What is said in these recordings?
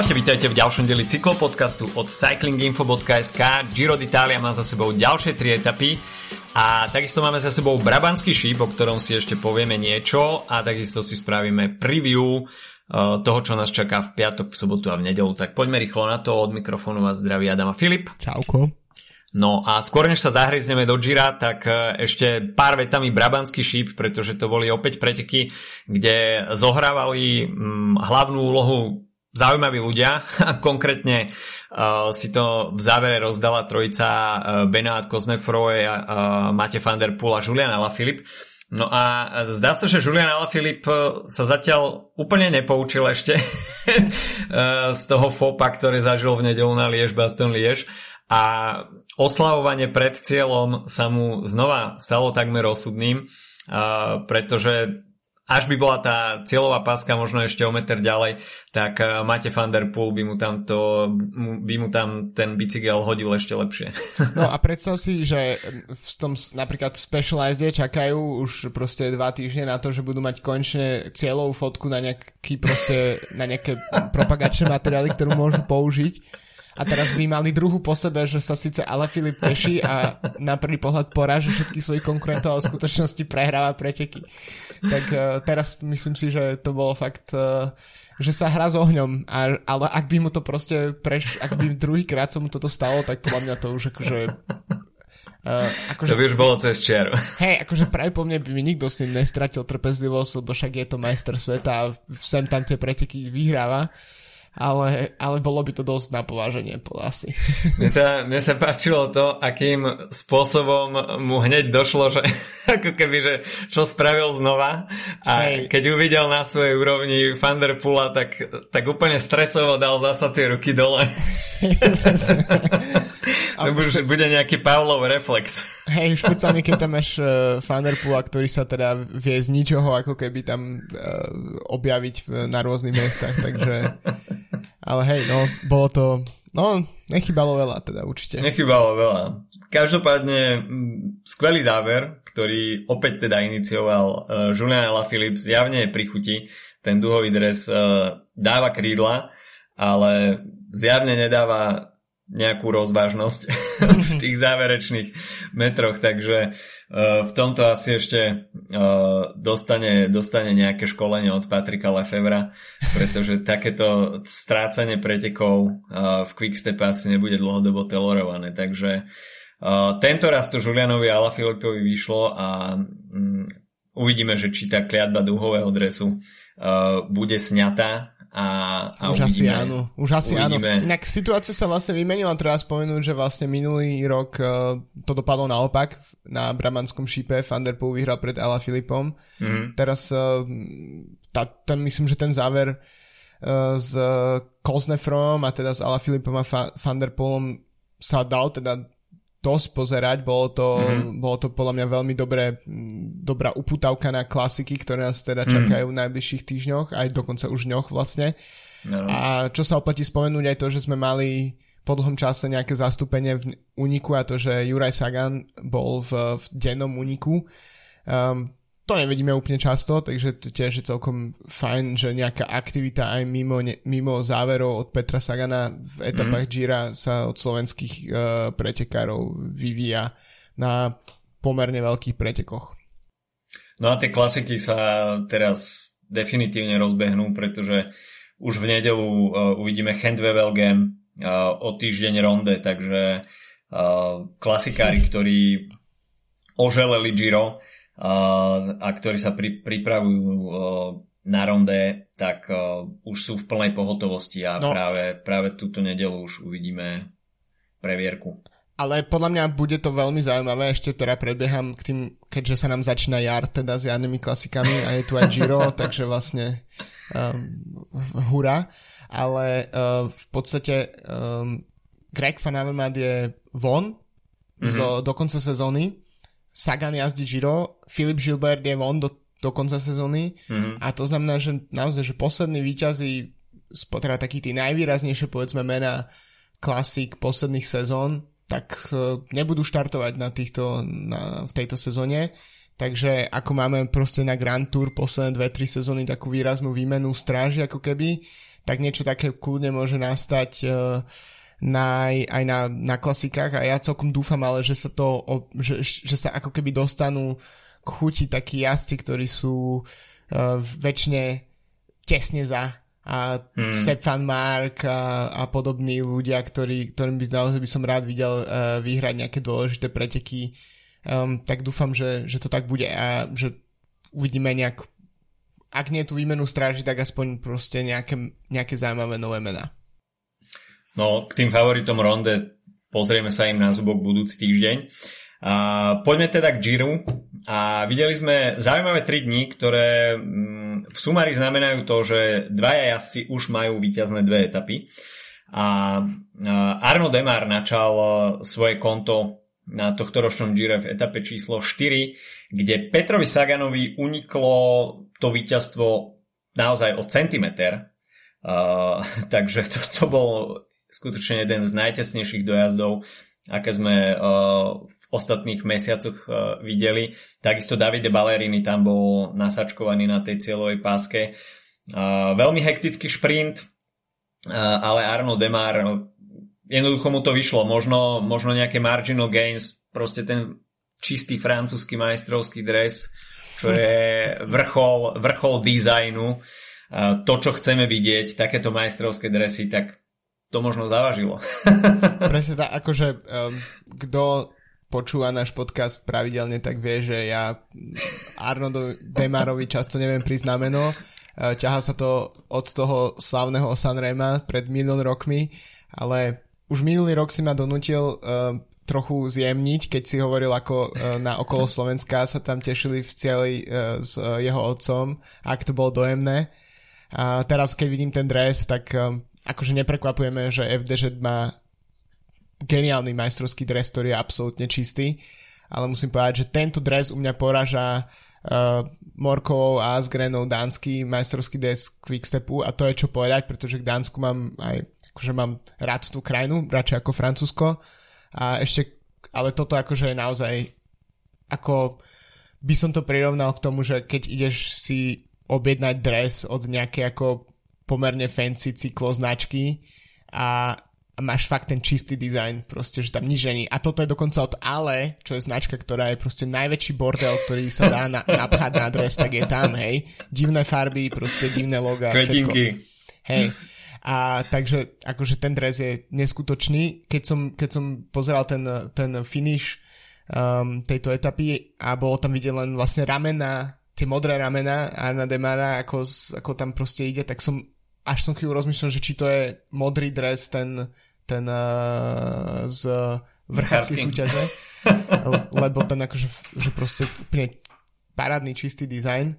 Čaute, vítajte v ďalšom deli cyklopodcastu od cyclinginfo.sk. Giro d'Italia má za sebou ďalšie tri etapy a takisto máme za sebou Brabantský šíp, o ktorom si ešte povieme niečo a takisto si spravíme preview eh, toho, čo nás čaká v piatok, v sobotu a v nedelu. Tak poďme rýchlo na to. Od mikrofónu vás zdraví Adam a Filip. Čauko. No a skôr než sa zahryzneme do Gira, tak eh, ešte pár vetami Brabantský šíp, pretože to boli opäť preteky, kde zohrávali hm, hlavnú úlohu zaujímaví ľudia. Konkrétne uh, si to v závere rozdala trojica uh, Benoit Koznefroy, uh, Mate van der Poel a Julian Alaphilippe. No a zdá sa, že Julian Alaphilippe uh, sa zatiaľ úplne nepoučil ešte uh, z toho fopa, ktoré zažil v nedelu na Liež, Baston Liež a oslavovanie pred cieľom sa mu znova stalo takmer osudným, uh, pretože až by bola tá cieľová páska možno ešte o meter ďalej, tak uh, Mate van der Poel by mu tam, to, by mu tam ten bicykel hodil ešte lepšie. No a predstav si, že v tom napríklad Specialized čakajú už proste dva týždne na to, že budú mať konečne cieľovú fotku na nejaký proste, na nejaké propagačné materiály, ktorú môžu použiť a teraz by mali druhú po sebe, že sa síce Ale Filip teší a na prvý pohľad poráže všetkých svojich konkurentov a v skutočnosti prehráva preteky. Tak uh, teraz myslím si, že to bolo fakt... Uh, že sa hrá s ohňom, a, ale ak by mu to proste preš, ak by druhýkrát sa mu toto stalo, tak podľa mňa to už akože Uh, akože, to by už bolo cez čiaru. Hej, akože práve po mne by mi nikto s ním nestratil trpezlivosť, lebo však je to majster sveta a sem tam tie preteky vyhráva ale, ale bolo by to dosť na pováženie asi. Mne sa, mne sa páčilo to, akým spôsobom mu hneď došlo, že ako keby, že čo spravil znova a Hej. keď uvidel na svojej úrovni Thunderpoola, tak, tak úplne stresovo dal zasa tie ruky dole. to už bude nejaký Pavlov reflex. Hej, špeciálne keď tam máš uh, Thunderpoola, ktorý sa teda vie z ničoho ako keby tam uh, objaviť v, na rôznych miestach, takže ale hej, no, bolo to, no, nechybalo veľa teda určite. Nechybalo veľa. Každopádne skvelý záver, ktorý opäť teda inicioval uh, Julian Alaphilippe, zjavne je pri chuti. Ten duhový dres uh, dáva krídla, ale zjavne nedáva nejakú rozvážnosť v tých záverečných metroch, takže uh, v tomto asi ešte uh, dostane, dostane nejaké školenie od Patrika Lefevra, pretože takéto strácanie pretekov uh, v Quickstepe asi nebude dlhodobo tolerované, takže tento raz to Julianovi Alaphilippovi vyšlo a um, uvidíme, že či tá kliatba duhového dresu bude sňatá a, a už uvidíme, asi áno, už asi uvidíme. áno. Inak situácia sa vlastne vymenila, treba spomenúť, že vlastne minulý rok uh, to dopadlo naopak na Bramanskom šípe, Van der Poel vyhral pred Ala Filipom. Mm-hmm. Teraz uh, tá, ten, myslím, že ten záver uh, s Koznefrom a teda s Ala Filipom a Van der Poelom sa dal teda dosť pozerať, bolo to, mm. bolo to podľa mňa veľmi dobré, dobrá uputavka na klasiky, ktoré nás teda mm. čakajú v najbližších týždňoch, aj dokonca už dňoch vlastne. No. A čo sa oplatí spomenúť aj to, že sme mali po dlhom čase nejaké zastúpenie v úniku a to, že Juraj Sagan bol v, v dennom úniku. Um, to nevidíme úplne často, takže to tiež je celkom fajn, že nejaká aktivita aj mimo, ne, mimo záverov od Petra Sagana v etapách mm. Gira sa od slovenských uh, pretekárov vyvíja na pomerne veľkých pretekoch. No a tie klasiky sa teraz definitívne rozbehnú, pretože už v nedelu uh, uvidíme Handwevelgem uh, o týždeň ronde, takže uh, klasikári, ktorí oželeli Giro, a ktorí sa pri, pripravujú na ronde, tak už sú v plnej pohotovosti a no. práve, práve túto nedelu už uvidíme previerku. Ale podľa mňa bude to veľmi zaujímavé, ešte teda predbieham k tým, keďže sa nám začína jar teda s jarnými klasikami a je tu aj Giro, takže vlastne um, hurá. Ale uh, v podstate um, Greg Van Avermaet je von mm-hmm. zo, do konca sezóny Sagan jazdí Giro, Filip Gilbert je von do, do konca sezóny mm-hmm. a to znamená, že naozaj, že poslední výťazí teda takí tí najvýraznejšie povedzme mená klasik posledných sezón, tak uh, nebudú štartovať na týchto, na, v tejto sezóne. takže ako máme proste na Grand Tour posledné 2-3 sezóny takú výraznú výmenu stráži ako keby, tak niečo také kľudne môže nastať uh, na, aj na, na klasikách a ja celkom dúfam ale, že sa to, že, že sa ako keby dostanú k chuti takí jazdci, ktorí sú uh, väčšine tesne za a hmm. Stefan Mark a, a podobní ľudia, ktorí, ktorým by, naozaj by som rád videl uh, vyhrať nejaké dôležité preteky, um, tak dúfam, že, že to tak bude a že uvidíme nejak, ak nie tú výmenu stráži, tak aspoň proste nejaké, nejaké zaujímavé nové mená. No, k tým favoritom Ronde pozrieme sa im na zubok budúci týždeň. A poďme teda k Giro a videli sme zaujímavé 3 dní, ktoré mm, v sumári znamenajú to, že dvaja jazdci už majú víťazné dve etapy a Arno Demar načal e, svoje konto na tohto ročnom Gire v etape číslo 4, kde Petrovi Saganovi uniklo to víťazstvo naozaj o centimeter. Uh, takže to, to bol skutočne jeden z najtesnejších dojazdov, aké sme uh, v ostatných mesiacoch uh, videli. Takisto Davide Ballerini tam bol nasačkovaný na tej cieľovej páske. Uh, veľmi hektický šprint, ale Arno Demar jednoducho mu to vyšlo. Možno, možno nejaké marginal gains, proste ten čistý francúzsky majstrovský dres, čo je vrchol, vrchol dizajnu. To, čo chceme vidieť, takéto majstrovské dresy, tak to možno zavažilo. Presne tak, akože um, kto počúva náš podcast pravidelne, tak vie, že ja Arnoldu Demarovi často neviem prísť na meno. Uh, ťaha sa to od toho slavného Sanrema pred milión rokmi, ale už minulý rok si ma donútil uh, trochu zjemniť, keď si hovoril, ako uh, na okolo Slovenska sa tam tešili v celej uh, s uh, jeho otcom, ak to bolo dojemné. A teraz, keď vidím ten dres, tak um, akože neprekvapujeme, že FDŽ má geniálny majstrovský dres, ktorý je absolútne čistý, ale musím povedať, že tento dres u mňa poraža uh, Morkovou a Asgrenou dánsky majstrovský dres Quickstepu a to je čo povedať, pretože k Dánsku mám aj akože mám rád tú krajinu, radšej ako Francúzsko. A ešte, ale toto akože je naozaj ako by som to prirovnal k tomu, že keď ideš si objednať dres od nejakej ako pomerne fancy cykloznačky a, a máš fakt ten čistý dizajn, proste, že tam nič není. A toto je dokonca od Ale, čo je značka, ktorá je proste najväčší bordel, ktorý sa dá na, napchať na dres, tak je tam, hej. Divné farby, proste divné loga. Všetko. Hej. A takže akože ten dres je neskutočný. Keď som, keď som pozeral ten, ten finish um, tejto etapy a bolo tam vidieť len vlastne ramena, tie modré ramena Arna Demara, ako, ako tam proste ide, tak som až som chvíľu rozmýšľal, že či to je modrý dres ten, ten uh, z vrchárskej súťaže, lebo ten akože že proste úplne parádny čistý dizajn,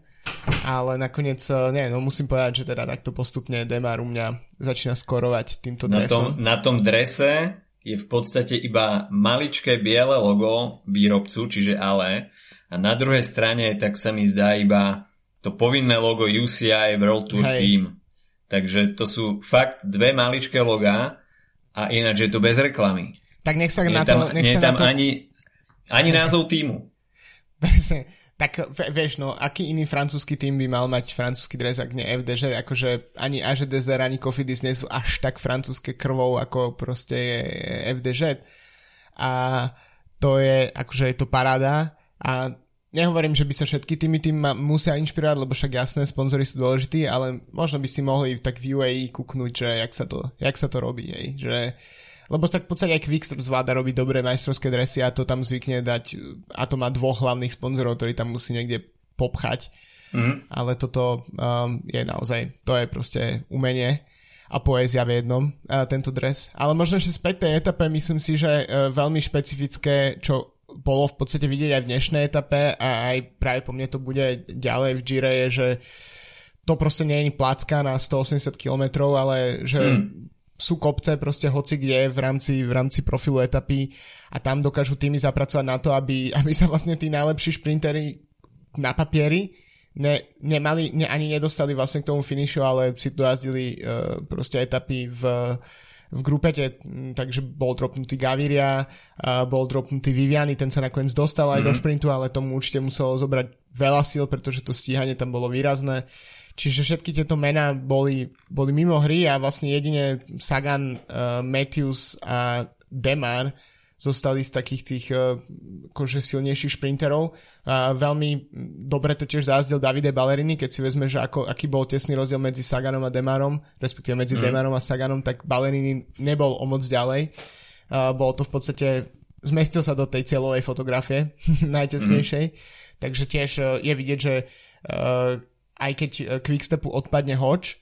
ale nakoniec, uh, nie, no musím povedať, že teda takto postupne Demar u mňa začína skorovať týmto dresom. Na tom, na tom drese je v podstate iba maličké biele logo výrobcu, čiže ale, a na druhej strane tak sa mi zdá iba to povinné logo UCI World Tour Hej. Team. Takže to sú fakt dve maličké logá a ináč je to bez reklamy. Tak nech sa nie na to... Nech nie sa tam na to... ani, ani názov týmu. Presne. Tak vieš, no, aký iný francúzsky tým by mal mať francúzsky dres, ak nie FDŽ, akože ani Age Desert, ani Cofidis nie sú až tak francúzske krvou, ako proste je FDŽ. A to je, akože je to paráda a Nehovorím, že by sa všetky týmy tým musia inšpirovať, lebo však jasné, sponzory sú dôležití, ale možno by si mohli tak v UAE kúknúť, že jak sa to, jak sa to robí, hej, že lebo tak v podstate aj Quickstep zvláda robiť dobré majstrovské dresy a to tam zvykne dať, a to má dvoch hlavných sponzorov, ktorí tam musí niekde popchať, mm. ale toto um, je naozaj, to je proste umenie a poézia v jednom, uh, tento dres. Ale možno ešte späť tej etape, myslím si, že uh, veľmi špecifické, čo bolo v podstate vidieť aj v dnešnej etape a aj práve po mne to bude ďalej v Gire je, že to proste nie je placka na 180 km, ale že hmm. sú kopce proste hoci kde v rámci, v rámci profilu etapy a tam dokážu týmy zapracovať na to, aby, aby sa vlastne tí najlepší šprintery na papieri ne, nemali, ne, ani nedostali vlastne k tomu finišu, ale si dojazdili uh, proste etapy v v grupete, takže bol dropnutý Gaviria, bol dropnutý Viviany, ten sa nakoniec dostal aj mm. do mhm. šprintu, ale tomu určite muselo zobrať veľa síl, pretože to stíhanie tam bolo výrazné. Čiže všetky tieto mená boli, boli mimo hry a vlastne jedine Sagan, uh, Matthews a Demar zostali z takých tých akože silnejších šprinterov. A veľmi dobre to tiež zazdil Davide Ballerini, keď si vezme, že ako, aký bol tesný rozdiel medzi Saganom a Demarom, respektíve medzi mm. Demarom a Saganom, tak Ballerini nebol o moc ďalej. Uh, bolo to v podstate, zmestil sa do tej cieľovej fotografie, najtesnejšej. Mm. Takže tiež uh, je vidieť, že uh, aj keď Quickstepu odpadne Hodge,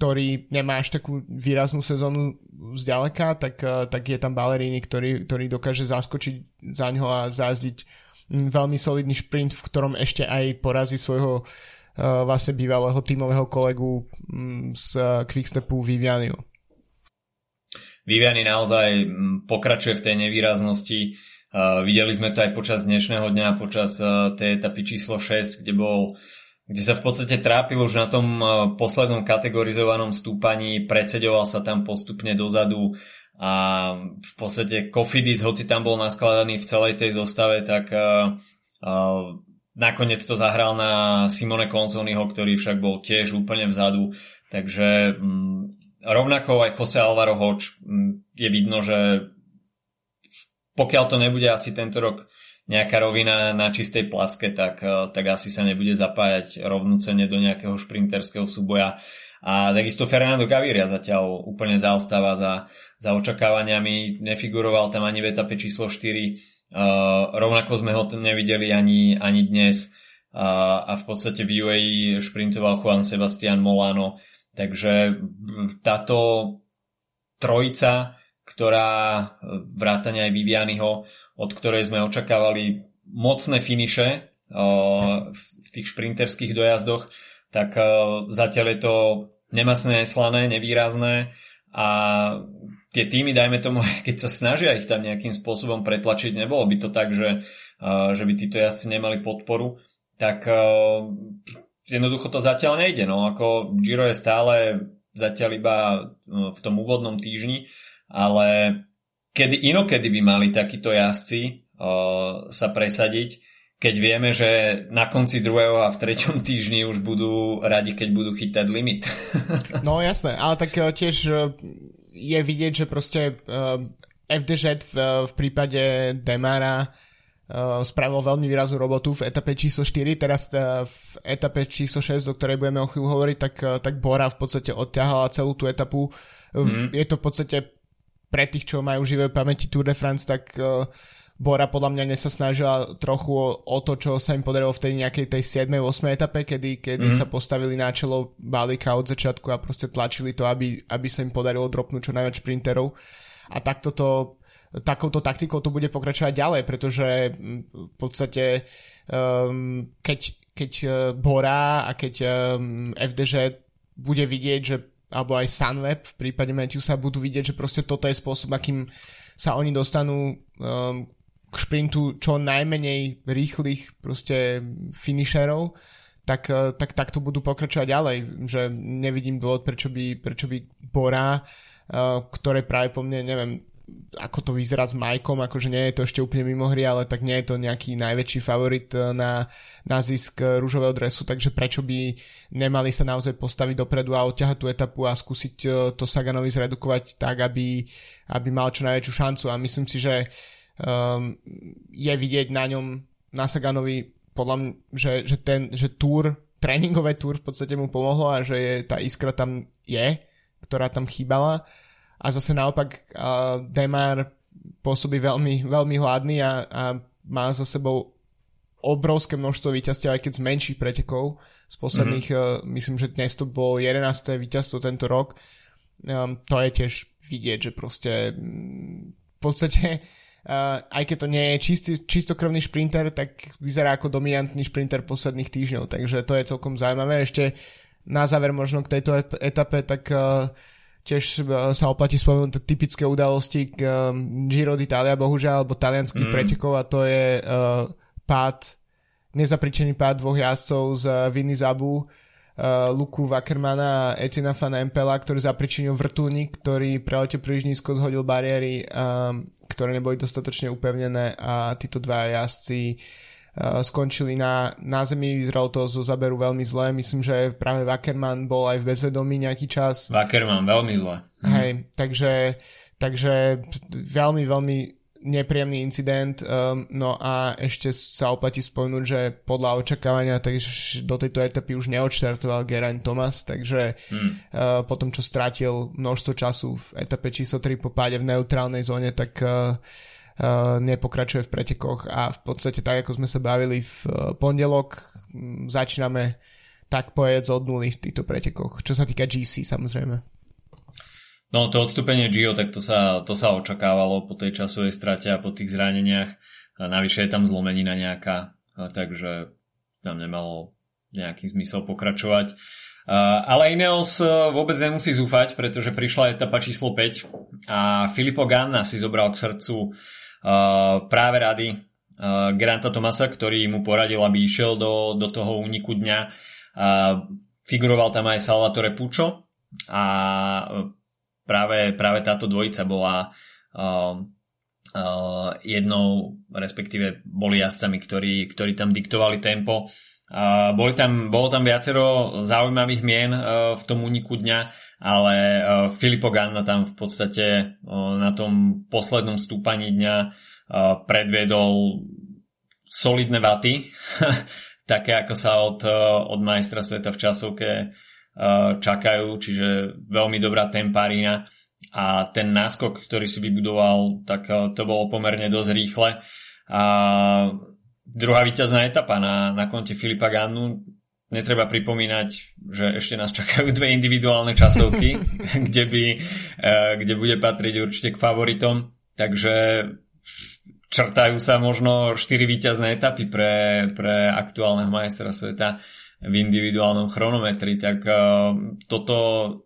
ktorý nemá až takú výraznú sezónu zďaleka, tak, eh, tak je tam Ballerini, ktorý, ktorý dokáže zaskočiť za ňo a zázdiť hm, veľmi solidný šprint, v ktorom ešte aj porazí svojho uh, vlastne bývalého tímového kolegu um, z Quickstepu Vivianiu. Viviani naozaj hm, pokračuje v tej nevýraznosti. Uh, videli sme to aj počas dnešného dňa, počas uh, tej etapy číslo 6, kde bol uh, kde sa v podstate trápil už na tom eh, poslednom kategorizovanom stúpaní, predsedoval sa tam postupne dozadu a v podstate Kofidis, hoci tam bol naskladaný v celej tej zostave, tak uh, uh, nakoniec to zahral na Simone Consoniho, ktorý však bol tiež úplne vzadu, takže um, rovnako aj Jose Alvaro Hoč um, je vidno, že pokiaľ to nebude asi tento rok nejaká rovina na čistej placke, tak, eh, tak asi sa nebude zapájať rovnúcene do nejakého šprinterského súboja. A takisto Fernando Gaviria zatiaľ úplne zaostáva za, za očakávaniami, nefiguroval tam ani v etape číslo 4, uh, eh, rovnako sme ho nevideli ani, ani dnes. Uh, a v podstate v UAE šprintoval Juan Sebastian Molano, takže táto trojica, ktorá vrátane aj Vivianiho od ktorej sme očakávali mocné finiše v tých šprinterských dojazdoch, tak zatiaľ je to nemasné, slané, nevýrazné a tie týmy, dajme tomu, keď sa snažia ich tam nejakým spôsobom pretlačiť, nebolo by to tak, že, že by títo jazdci nemali podporu, tak jednoducho to zatiaľ nejde. No, ako Giro je stále zatiaľ iba v tom úvodnom týždni, ale kedy inokedy by mali takíto jazdci uh, sa presadiť, keď vieme, že na konci druhého a v treťom týždni už budú radi, keď budú chytať limit. no jasné, ale tak uh, tiež uh, je vidieť, že proste uh, FDŽ v, v prípade Demara spravil veľmi výraznú robotu v etape číslo 4, teraz v etape číslo 6, o ktorej budeme o chvíľu hovoriť, tak, tak Bora v podstate odťahala celú tú etapu. Mm. Je to v podstate pre tých, čo majú živé pamäti Tour de France, tak uh, Bora podľa mňa sa snažila trochu o, o to, čo sa im podarilo v tej nejakej tej 7. 8. etape, kedy, kedy mm. sa postavili na čelo balíka od začiatku a proste tlačili to, aby, aby sa im podarilo dropnúť čo najviac sprinterov. A takto to, takouto taktikou to bude pokračovať ďalej, pretože v podstate um, keď, keď uh, Bora a keď um, FDŽ bude vidieť, že alebo aj Sunweb v prípade Matthewsa budú vidieť, že proste toto je spôsob, akým sa oni dostanú um, k šprintu čo najmenej rýchlych proste finisherov, tak, uh, tak, tak to budú pokračovať ďalej, že nevidím dôvod, prečo by, prečo by Bora, uh, ktoré práve po mne, neviem, ako to vyzerá s Majkom, akože nie je to ešte úplne mimo hry, ale tak nie je to nejaký najväčší favorit eh, na, na zisk eh, rúžového dresu, takže prečo by nemali sa naozaj postaviť dopredu a odťahať tú etapu a skúsiť eh, to Saganovi zredukovať tak, aby, aby mal čo najväčšiu šancu. A myslím si, že um, je vidieť na ňom, na Saganovi podľa mňa, že, že ten, že túr, tréningové túr v podstate mu pomohlo a že je, tá iskra tam je, ktorá tam chýbala a zase naopak uh, Demar pôsobí veľmi, veľmi hladný a, a má za sebou obrovské množstvo víťazstiev, aj keď z menších pretekov. Z posledných, mm-hmm. uh, myslím, že dnes to bolo 11. víťazstvo tento rok. Um, to je tiež vidieť, že proste um, v podstate uh, aj keď to nie je čistý, čistokrvný šprinter, tak vyzerá ako dominantný šprinter posledných týždňov, takže to je celkom zaujímavé. Ešte na záver možno k tejto etape, tak uh, tiež e, sa oplatí spomenúť typické udalosti k um, Giro d'Italia, bohužiaľ, alebo talianských mm. pretekov a to je uh, pád, nezapričený pád dvoch jazdcov z uh, Viny Zabu, Luku Wackermana a Etina Van Empela, ktorý zapričinil vrtulník, ktorý preletel príliš nízko, zhodil bariéry, um, ktoré neboli dostatočne upevnené a títo dva jazdci uh, skončili na, na zemi, vyzeralo to zo zaberu veľmi zle. Myslím, že práve Wackerman bol aj v bezvedomí nejaký čas. Wackerman, veľmi zle. Hej, takže, takže veľmi, veľmi nepríjemný incident, um, no a ešte sa oplatí spomenúť, že podľa očakávania tak do tejto etapy už neodštartoval Geraint Thomas, takže hmm. uh, po tom, čo strátil množstvo času v etape číslo 3 po páde v neutrálnej zóne, tak uh, nepokračuje v pretekoch a v podstate tak, ako sme sa bavili v uh, pondelok, um, začíname tak povedz od nuly v týchto pretekoch, čo sa týka GC samozrejme. No to odstúpenie Gio, tak to sa, to sa očakávalo po tej časovej strate a po tých zraneniach. A navyše je tam zlomenina nejaká, takže tam nemalo nejaký zmysel pokračovať. Ale Ineos vôbec nemusí zúfať, pretože prišla etapa číslo 5 a Filippo Ganna si zobral k srdcu práve rady Granta Tomasa, ktorý mu poradil, aby išiel do, do toho úniku dňa. Figuroval tam aj Salvatore Puccio a práve, práve táto dvojica bola jednou, respektíve boli jazdcami, ktorí, ktorí tam diktovali tempo. Uh, boli tam, bolo tam viacero zaujímavých mien uh, v tom úniku dňa, ale uh, Filippo Ganna tam v podstate uh, na tom poslednom stúpaní dňa uh, predviedol solidné vaty, také ako sa od, uh, od majstra sveta v časovke čakajú, čiže veľmi dobrá tempárina a ten náskok, ktorý si vybudoval, tak to bolo pomerne dosť rýchle. A druhá víťazná etapa na, na konte Filipa Gannu, netreba pripomínať, že ešte nás čakajú dve individuálne časovky, kde, by, eh, kde bude patriť určite k favoritom. Takže črtajú sa možno 4 víťazné etapy pre, pre aktuálneho majstra sveta v individuálnom chronometri, tak uh, toto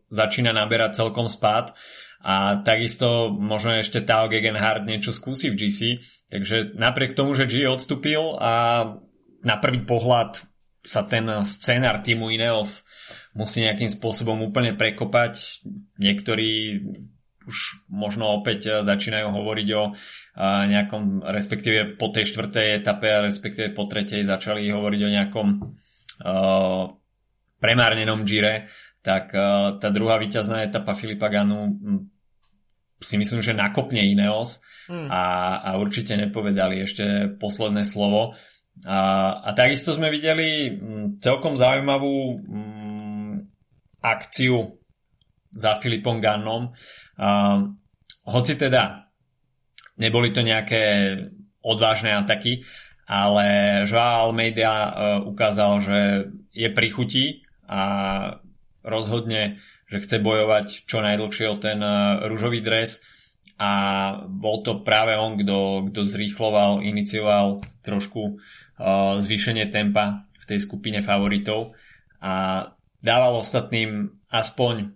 začína naberať celkom spád a takisto možno ešte Tao Gegenhardt niečo skúsi v GC, takže napriek tomu, že G odstúpil a na prvý pohľad sa ten scenár týmu Ineos musí nejakým spôsobom úplne prekopať. Niektorí už možno opäť začínajú hovoriť o nejakom, respektíve po tej štvrtej etape, respektíve po tretej začali hovoriť o nejakom uh, premárnenom Gire, tak uh, tá druhá víťazná etapa Filipa Ganu si myslím, že nakopne Ineos mm. a, a určite nepovedali ešte posledné slovo. A, a takisto sme videli celkom zaujímavú m, akciu za Filipom Gannom. A, hoci teda neboli to nejaké odvážne ataky, ale Joao Almeida uh, ukázal, že je pri chuti a rozhodne, že chce bojovať čo najdlhšie o ten uh, rúžový dres. A bol to práve on, kto, kto zrýchloval, inicioval trošku uh, zvýšenie tempa v tej skupine favoritov. A dával ostatným aspoň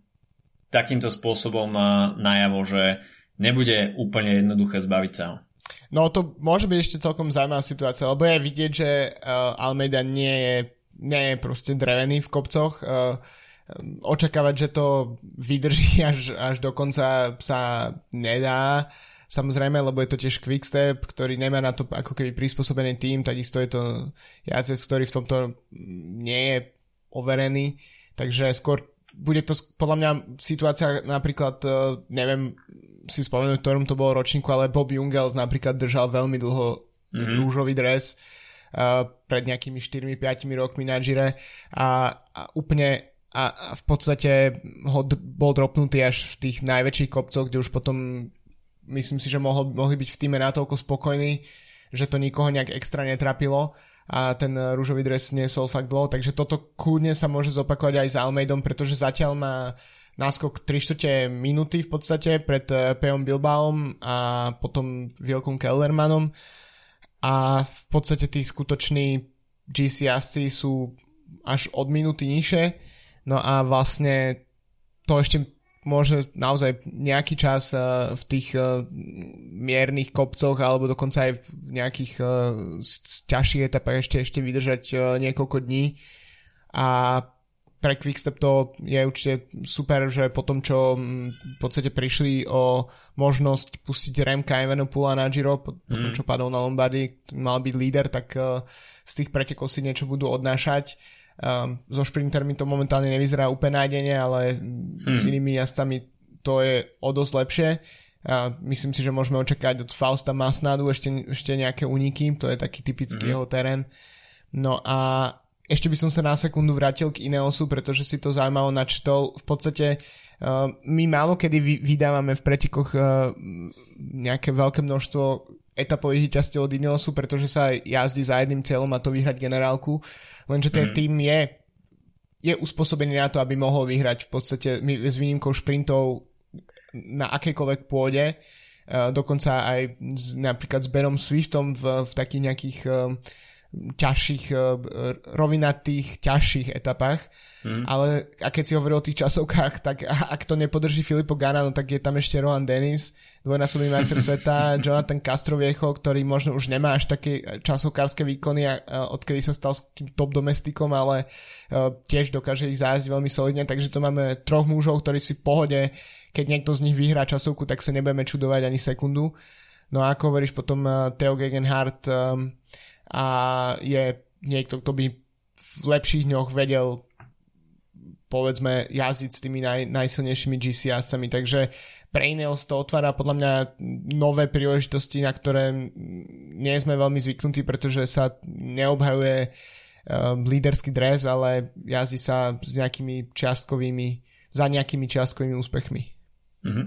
takýmto spôsobom uh, najavo, že nebude úplne jednoduché zbaviť sa No to môže byť ešte celkom zaujímavá situácia, lebo je vidieť, že uh, Almeida nie je, nie je proste drevený v kopcoch. Uh, očakávať, že to vydrží až, až do konca sa nedá. Samozrejme, lebo je to tiež quickstep, ktorý nemá na to ako keby prispôsobený tým, takisto je to jazdec, ktorý v tomto nie je overený, takže skôr bude to podľa mňa situácia napríklad, neviem, si spomenúť, ktorom to bolo ročníku, ale Bob Jungels napríklad držal veľmi dlho mm-hmm. rúžový dres uh, pred nejakými 4-5 rokmi na Gire a, a úplne a, v podstate ho bol dropnutý až v tých najväčších kopcoch, kde už potom myslím si, že mohol, mohli byť v týme natoľko spokojní, že to nikoho nejak extra netrapilo a ten rúžový dres niesol fakt dlho, takže toto kľudne sa môže zopakovať aj s Almeidom, pretože zatiaľ má náskok 3 čtvrte minúty v podstate pred eh, Peom Bilbaom a potom Vilkom Kellermanom. A v podstate tí skutoční GC jazdci sú až od minúty nižšie no a vlastne to ešte môže naozaj nejaký čas uh, v tých uh, miernych kopcoch alebo dokonca aj v nejakých uh, ťažších etapách ešte, ešte vydržať niekoľko dní a pre Quickstep to je určite super, že po tom, čo v podstate prišli o možnosť pustiť Remka Evenepoela na Giro, po, mm. po tom, mhm. čo padol na Lombardy, mal byť líder, tak z tých pretekov si niečo budú odnášať. Um, so šprintermi to momentálne nevyzerá úplne nájdene, ale mm. s inými jazdcami to je o dosť lepšie. A myslím si, že môžeme očakávať od Fausta Masnadu ešte, ešte nejaké uniky, to je taký typický mm. jeho terén. No a ešte by som sa na sekundu vrátil k Ineosu, pretože si to zaujímavo načítol. V podstate uh, my málo kedy vy, vydávame v pretikoch uh, nejaké veľké množstvo etapových víťazstiev od Ineosu, pretože sa jazdí za jedným cieľom a to vyhrať generálku. Lenže ten mm. tým je je uspôsobený na to, aby mohol vyhrať v podstate s výnimkou šprintov na akejkoľvek pôde. Uh, dokonca aj napríklad s Benom Swiftom v, v takých nejakých uh, ťažších, e, rovinatých, ťažších etapách. Mm. Ale a keď si hovoril o tých časovkách, tak ak to nepodrží Filipo Gana, no tak je tam ešte Rohan Dennis, dvojnásobný majster sveta, Jonathan Castroviecho, ktorý možno už nemá až také časovkárske výkony, odkedy sa stal s tým top domestikom, ale e, tiež dokáže ich zájsť veľmi solidne, takže tu máme troch mužov, ktorí si v pohode, keď niekto z nich vyhrá časovku, tak sa nebudeme čudovať ani sekundu. No a ako hovoríš potom uh, Theo Gegenhardt um, a je niekto, kto by v lepších dňoch vedel povedzme jazdiť s tými naj, najsilnejšími GC jazdcami, takže pre Ineos to otvára podľa mňa nové príležitosti, na ktoré nie sme veľmi zvyknutí, pretože sa neobhajuje uh, líderský dres, ale jazdí sa s nejakými čiastkovými, za nejakými čiastkovými úspechmi. Mm-hmm.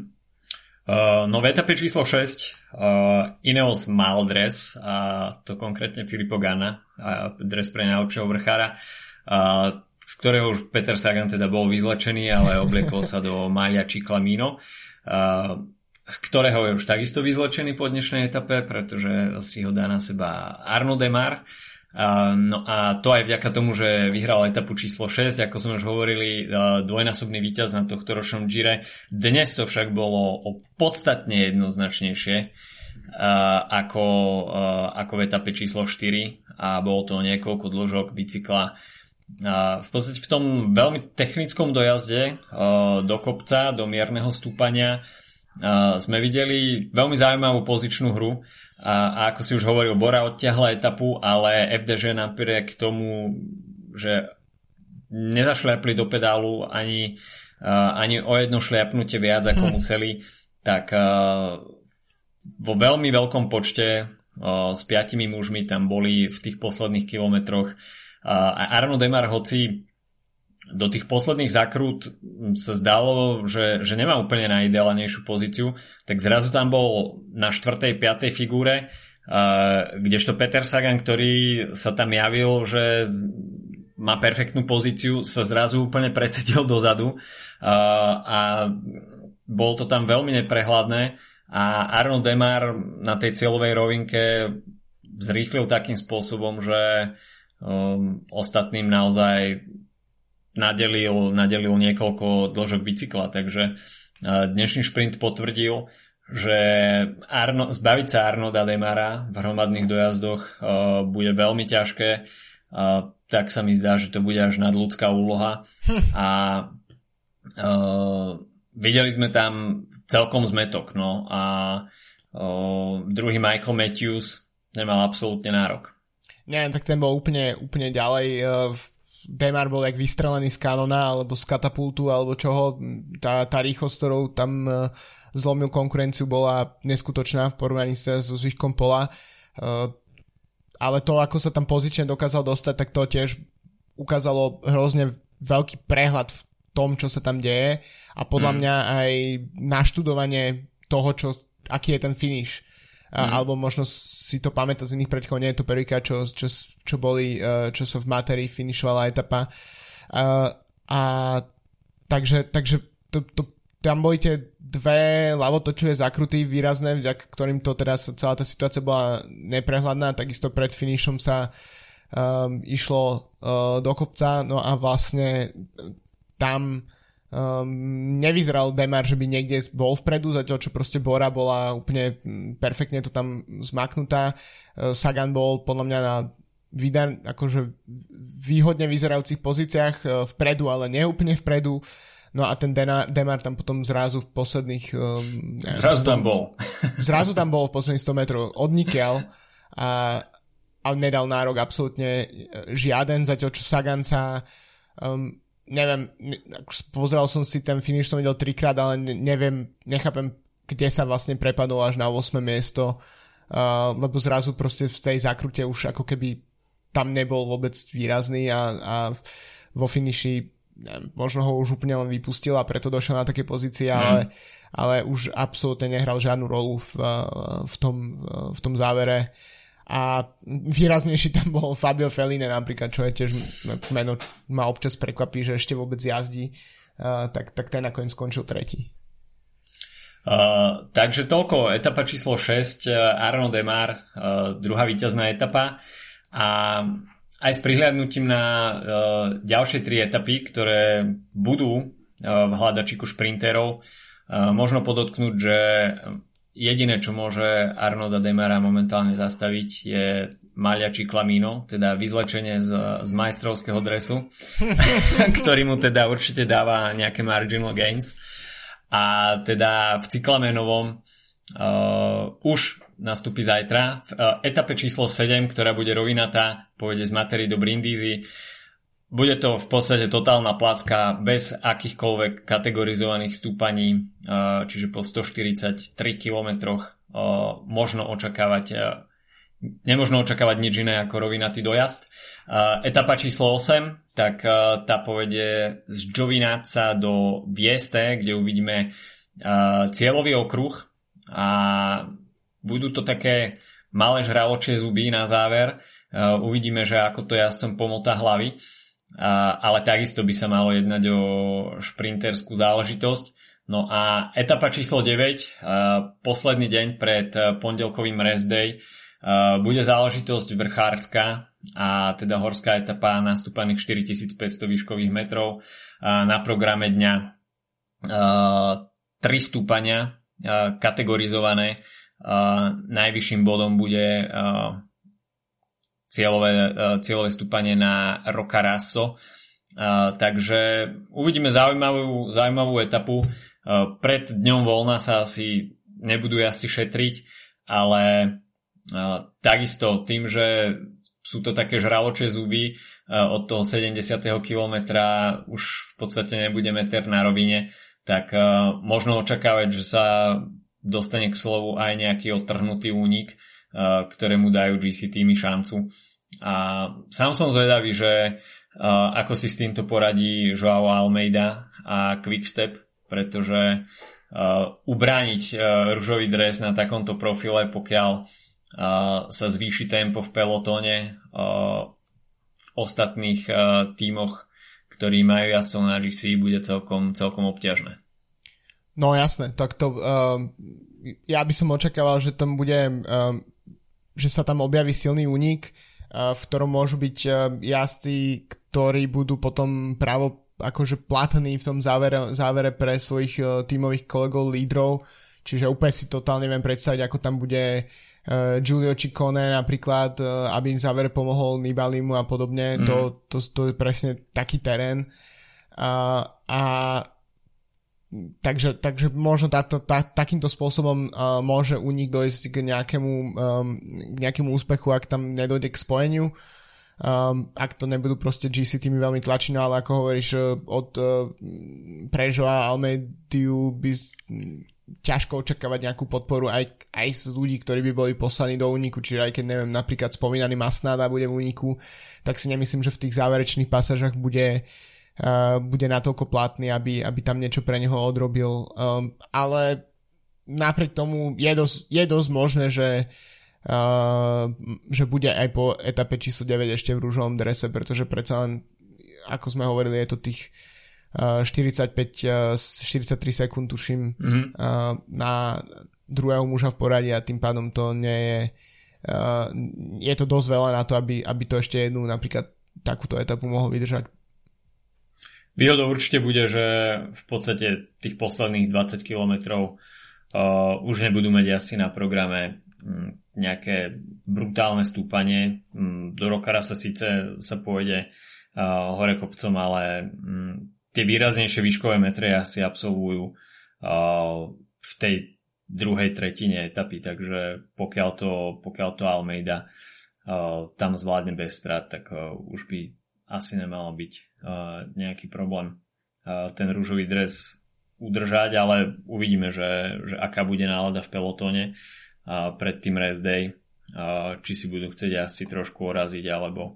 Uh, no v etape číslo 6 uh, Ineos mal dres, a to konkrétne Filippo Ganna, uh, dres pre najlepšieho vrchára, uh, z ktorého už Peter Sagan teda bol vyzlečený, ale obliekol sa do Malia Ciclamino, uh, z ktorého je už takisto vyzlečený po dnešnej etape, pretože si ho dá na seba Arno Demar. No a to aj vďaka tomu, že vyhral etapu číslo 6, ako sme už hovorili, dvojnásobný víťaz na tohto ročnom Gire. Dnes to však bolo podstatne jednoznačnejšie ako, ako v etape číslo 4 a bolo to niekoľko dĺžok bicykla. V podstate v tom veľmi technickom dojazde do kopca, do mierneho stúpania sme videli veľmi zaujímavú pozičnú hru a, a ako si už hovoril, Bora odťahla etapu, ale FDŽ napriek tomu, že nezašľapli do pedálu ani, uh, ani o jedno šliapnutie viac ako hm. museli, tak uh, vo veľmi veľkom počte uh, s piatimi mužmi tam boli v tých posledných kilometroch a Arno Demar, hoci do tých posledných zakrút sa zdalo, že, že nemá úplne najideálnejšiu pozíciu, tak zrazu tam bol na 4. 5. figúre, kdežto Peter Sagan, ktorý sa tam javil, že má perfektnú pozíciu, sa zrazu úplne predsedil dozadu a bolo to tam veľmi neprehľadné a Arno Demar na tej cieľovej rovinke zrýchlil takým spôsobom, že um, ostatným naozaj nadelil, nadelil niekoľko dĺžok bicykla, takže dnešný šprint potvrdil, že Arno, zbaviť sa Arnoda Demara v hromadných dojazdoch uh, bude veľmi ťažké. Uh, tak sa mi zdá, že to bude až nadľudská úloha. Hm. A uh, videli sme tam celkom zmetok. No, a uh, druhý Michael Matthews nemal absolútne nárok. Nie, tak ten bol úplne, úplne ďalej. Uh, Demar bol jak vystrelený z kanona alebo z katapultu alebo čoho. Tá, tá rýchlosť, ktorou tam uh, zlomil konkurenciu bola neskutočná v porovnaní s so zvyškom pola. Uh, ale to, ako sa tam pozične dokázal dostať, tak to tiež ukázalo hrozne veľký prehľad v tom, čo sa tam deje a podľa mm. mňa aj naštudovanie toho, čo, aký je ten finish mm. alebo možno si to pamätá z iných predkov, nie je to Perika, čo, čo, čo boli, uh, čo sa v Materi finišovala etapa. Uh, a takže, takže to, to, tam boli tie dve ľavotočové zakruty výrazné, vďaka ktorým to teda celá tá situácia bola neprehľadná, takisto pred finišom sa um, išlo uh, do kopca, no a vlastne tam Um, nevyzeral Demar, že by niekde bol vpredu, zatiaľ čo proste Bora bola úplne perfektne to tam zmaknutá. Uh, Sagan bol podľa mňa na vydan, akože výhodne vyzerajúcich pozíciách uh, vpredu, ale neúplne vpredu. No a ten Dena, Demar tam potom zrazu v posledných... Um, zrazu tam bol. zrazu tam bol v posledných 100 metrov odnikiaľ a, a nedal nárok absolútne žiaden, zatiaľ čo Saganca um, neviem, ne, pozeral som si ten finish, som videl trikrát, ale neviem, nechápem, kde sa vlastne prepadol až na 8. miesto, uh, lebo zrazu proste v tej zákrute už ako keby tam nebol vôbec výrazný a, a vo finiši neviem, možno ho už úplne len vypustil a preto došiel na také pozície, mm. ale, ale už absolútne nehral žiadnu rolu v, v, tom, v tom závere a výraznejší tam bol Fabio Feline napríklad, čo je tiež meno ma občas prekvapí, že ešte vôbec jazdí, uh, tak, tak ten nakoniec skončil tretí. Uh, takže toľko, etapa číslo 6, uh, Arno Demar, uh, druhá víťazná etapa. A aj s prihľadnutím na uh, ďalšie tri etapy, ktoré budú uh, v hľadačiku šprinterov, uh, možno podotknúť, že Jediné, čo môže Arnolda Demara momentálne zastaviť je Maliači Klamino, teda vyzlečenie z, z majstrovského dresu, ktorý mu teda určite dáva nejaké marginal gains. A teda v cyklamenovom uh, už nastúpi zajtra. V uh, etape číslo 7, ktorá bude rovinatá, povede z Matery do Brindisi, bude to v podstate totálna placka bez akýchkoľvek kategorizovaných stúpaní, čiže po 143 km možno očakávať nemožno očakávať nič iné ako rovinatý dojazd. Etapa číslo 8, tak tá povedie z Giovinazza do Vieste, kde uvidíme cieľový okruh a budú to také malé žraločie zuby na záver. Uvidíme, že ako to jazdcom pomotá hlavy ale takisto by sa malo jednať o šprinterskú záležitosť. No a etapa číslo 9, posledný deň pred pondelkovým rest day, bude záležitosť vrchárska a teda horská etapa nastúpaných 4500 výškových metrov na programe dňa 3 stúpania kategorizované najvyšším bodom bude cieľové, e, cieľové stúpanie na Roccarasso. E, takže uvidíme zaujímavú, zaujímavú etapu. E, pred dňom voľna sa asi nebudú asi šetriť, ale takisto tým, že sú to také žraločie zuby od toho 70. kilometra už v podstate nebude meter na rovine, tak možno očakávať, že sa dostane k slovu aj nejaký odtrhnutý únik ktorému dajú GC týmy šancu. A sám som zvedavý, že ako si s týmto poradí Joao Almeida a Quickstep, pretože ubrániť ružový dres na takomto profile, pokiaľ sa zvýši tempo v pelotóne v ostatných tímoch, ktorí majú jasno na GC, bude celkom, celkom obťažné. No jasné, tak to uh, ja by som očakával, že tam bude uh, že sa tam objaví silný únik, v ktorom môžu byť jazdci, ktorí budú potom právo akože platní v tom závere, závere pre svojich tímových kolegov, lídrov, čiže úplne si totálne neviem predstaviť, ako tam bude Giulio Ciccone napríklad, aby im závere pomohol Nibalimu a podobne, mm. to, to, to je presne taký terén. A, a takže, takže možno táto, tá, takýmto spôsobom uh, môže u dojsť k nejakému, um, k nejakému úspechu, ak tam nedojde k spojeniu. Um, ak to nebudú proste GC tými veľmi tlačiť, no ale ako hovoríš, uh, od uh, Prežova Almediu by ťažko očakávať nejakú podporu aj, aj z ľudí, ktorí by boli poslaní do úniku, čiže aj keď neviem, napríklad spomínaný Masnada bude v úniku, tak si nemyslím, že v tých záverečných pasážach bude uh, bude natoľko platný, aby, aby tam niečo pre neho odrobil. Um, ale napriek tomu je dosť, je dosť možné, že, uh, že bude aj po etape číslo 9 ešte v rúžovom drese, pretože predsa len, ako sme hovorili, je to tých uh, 45, uh, 43 sekúnd, tuším, mm-hmm. uh, na druhého muža v poradí a tým pádom to nie je uh, je to dosť veľa na to, aby, aby to ešte jednu napríklad takúto etapu mohol vydržať. Výhodou určite bude, že v podstate tých posledných 20 kilometrov uh, už nebudú mať asi na programe um, nejaké brutálne stúpanie. Mm, do Rokara sa síce sa pôjde uh, hore kopcom, ale um, tie výraznejšie výškové metre asi absolvujú uh, v tej druhej tretine etapy, takže pokiaľ to, pokiaľ to Almeida uh, tam zvládne bez strat, tak uh, už by asi nemalo byť uh, nejaký problém uh, ten rúžový dres udržať, ale uvidíme, že, že aká bude nálada v pelotóne uh, pred tým race day, uh, či si budú chcieť asi trošku oraziť, alebo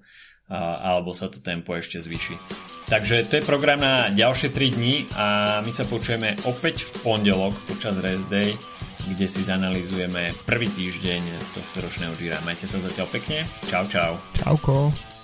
alebo sa to tempo ešte zvyši. Takže to je program na ďalšie 3 dní a my sa počujeme opäť v pondelok počas rest day, kde si zanalizujeme prvý týždeň tohto ročného Gira. Majte sa zatiaľ pekne. Čau, čau. Čauko.